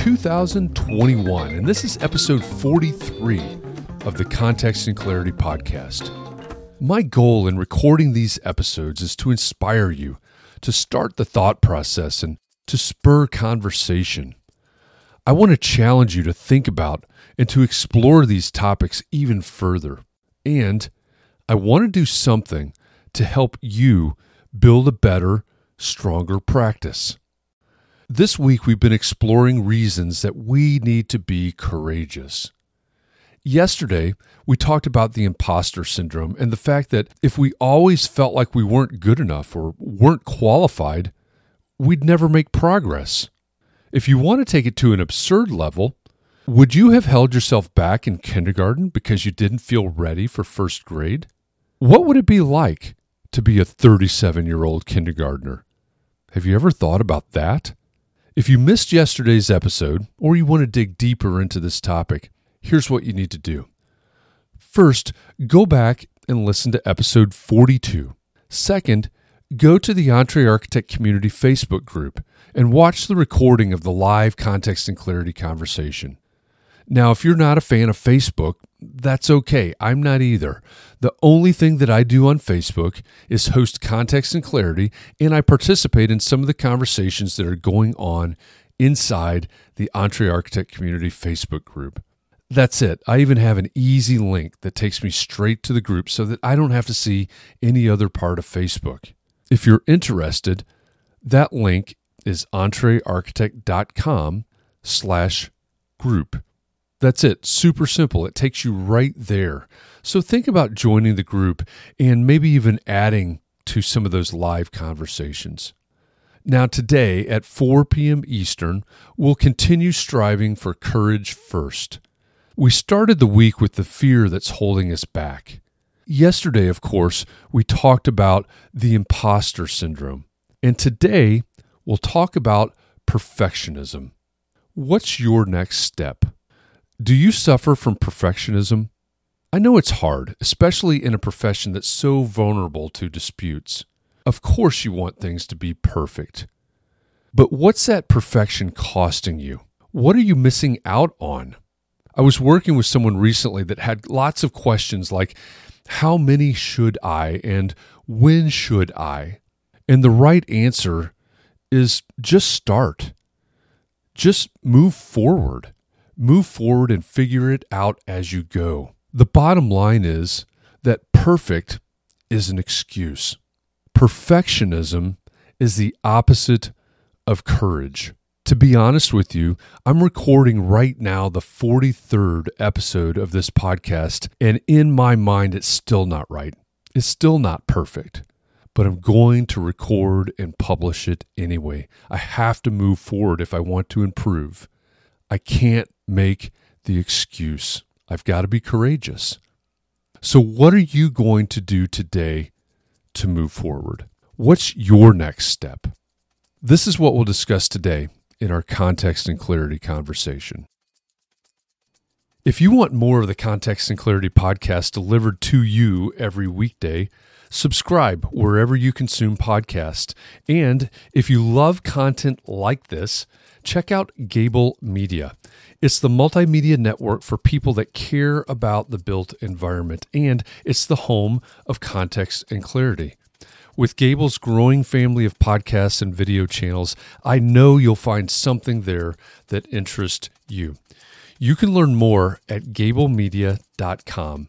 2021, and this is episode 43 of the Context and Clarity Podcast. My goal in recording these episodes is to inspire you to start the thought process and to spur conversation. I want to challenge you to think about and to explore these topics even further. And I want to do something to help you build a better, stronger practice. This week, we've been exploring reasons that we need to be courageous. Yesterday, we talked about the imposter syndrome and the fact that if we always felt like we weren't good enough or weren't qualified, we'd never make progress. If you want to take it to an absurd level, would you have held yourself back in kindergarten because you didn't feel ready for first grade? What would it be like to be a 37 year old kindergartner? Have you ever thought about that? If you missed yesterday's episode or you want to dig deeper into this topic, here's what you need to do. First, go back and listen to episode 42. Second, go to the Entre Architect Community Facebook group and watch the recording of the live context and clarity conversation. Now, if you're not a fan of Facebook, that's okay. I'm not either. The only thing that I do on Facebook is host context and clarity, and I participate in some of the conversations that are going on inside the Entre Architect Community Facebook group. That's it. I even have an easy link that takes me straight to the group so that I don't have to see any other part of Facebook. If you're interested, that link is entrearchitect.com slash group. That's it. Super simple. It takes you right there. So think about joining the group and maybe even adding to some of those live conversations. Now, today at 4 p.m. Eastern, we'll continue striving for courage first. We started the week with the fear that's holding us back. Yesterday, of course, we talked about the imposter syndrome. And today, we'll talk about perfectionism. What's your next step? Do you suffer from perfectionism? I know it's hard, especially in a profession that's so vulnerable to disputes. Of course, you want things to be perfect. But what's that perfection costing you? What are you missing out on? I was working with someone recently that had lots of questions like, How many should I? and When should I? And the right answer is just start. Just move forward. Move forward and figure it out as you go. The bottom line is that perfect is an excuse. Perfectionism is the opposite of courage. To be honest with you, I'm recording right now the 43rd episode of this podcast, and in my mind, it's still not right. It's still not perfect, but I'm going to record and publish it anyway. I have to move forward if I want to improve. I can't make the excuse. I've got to be courageous. So, what are you going to do today to move forward? What's your next step? This is what we'll discuss today in our context and clarity conversation. If you want more of the Context and Clarity podcast delivered to you every weekday, subscribe wherever you consume podcasts. And if you love content like this, check out Gable Media. It's the multimedia network for people that care about the built environment, and it's the home of context and clarity. With Gable's growing family of podcasts and video channels, I know you'll find something there that interests you. You can learn more at gablemedia.com.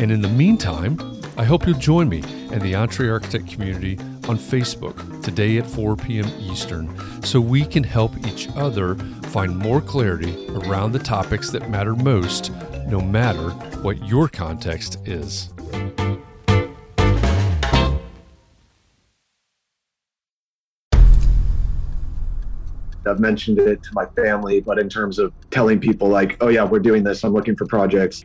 and in the meantime, I hope you'll join me and the Entre Architect community on Facebook today at 4 p.m. Eastern so we can help each other find more clarity around the topics that matter most, no matter what your context is. I've mentioned it to my family, but in terms of telling people, like, oh, yeah, we're doing this, I'm looking for projects.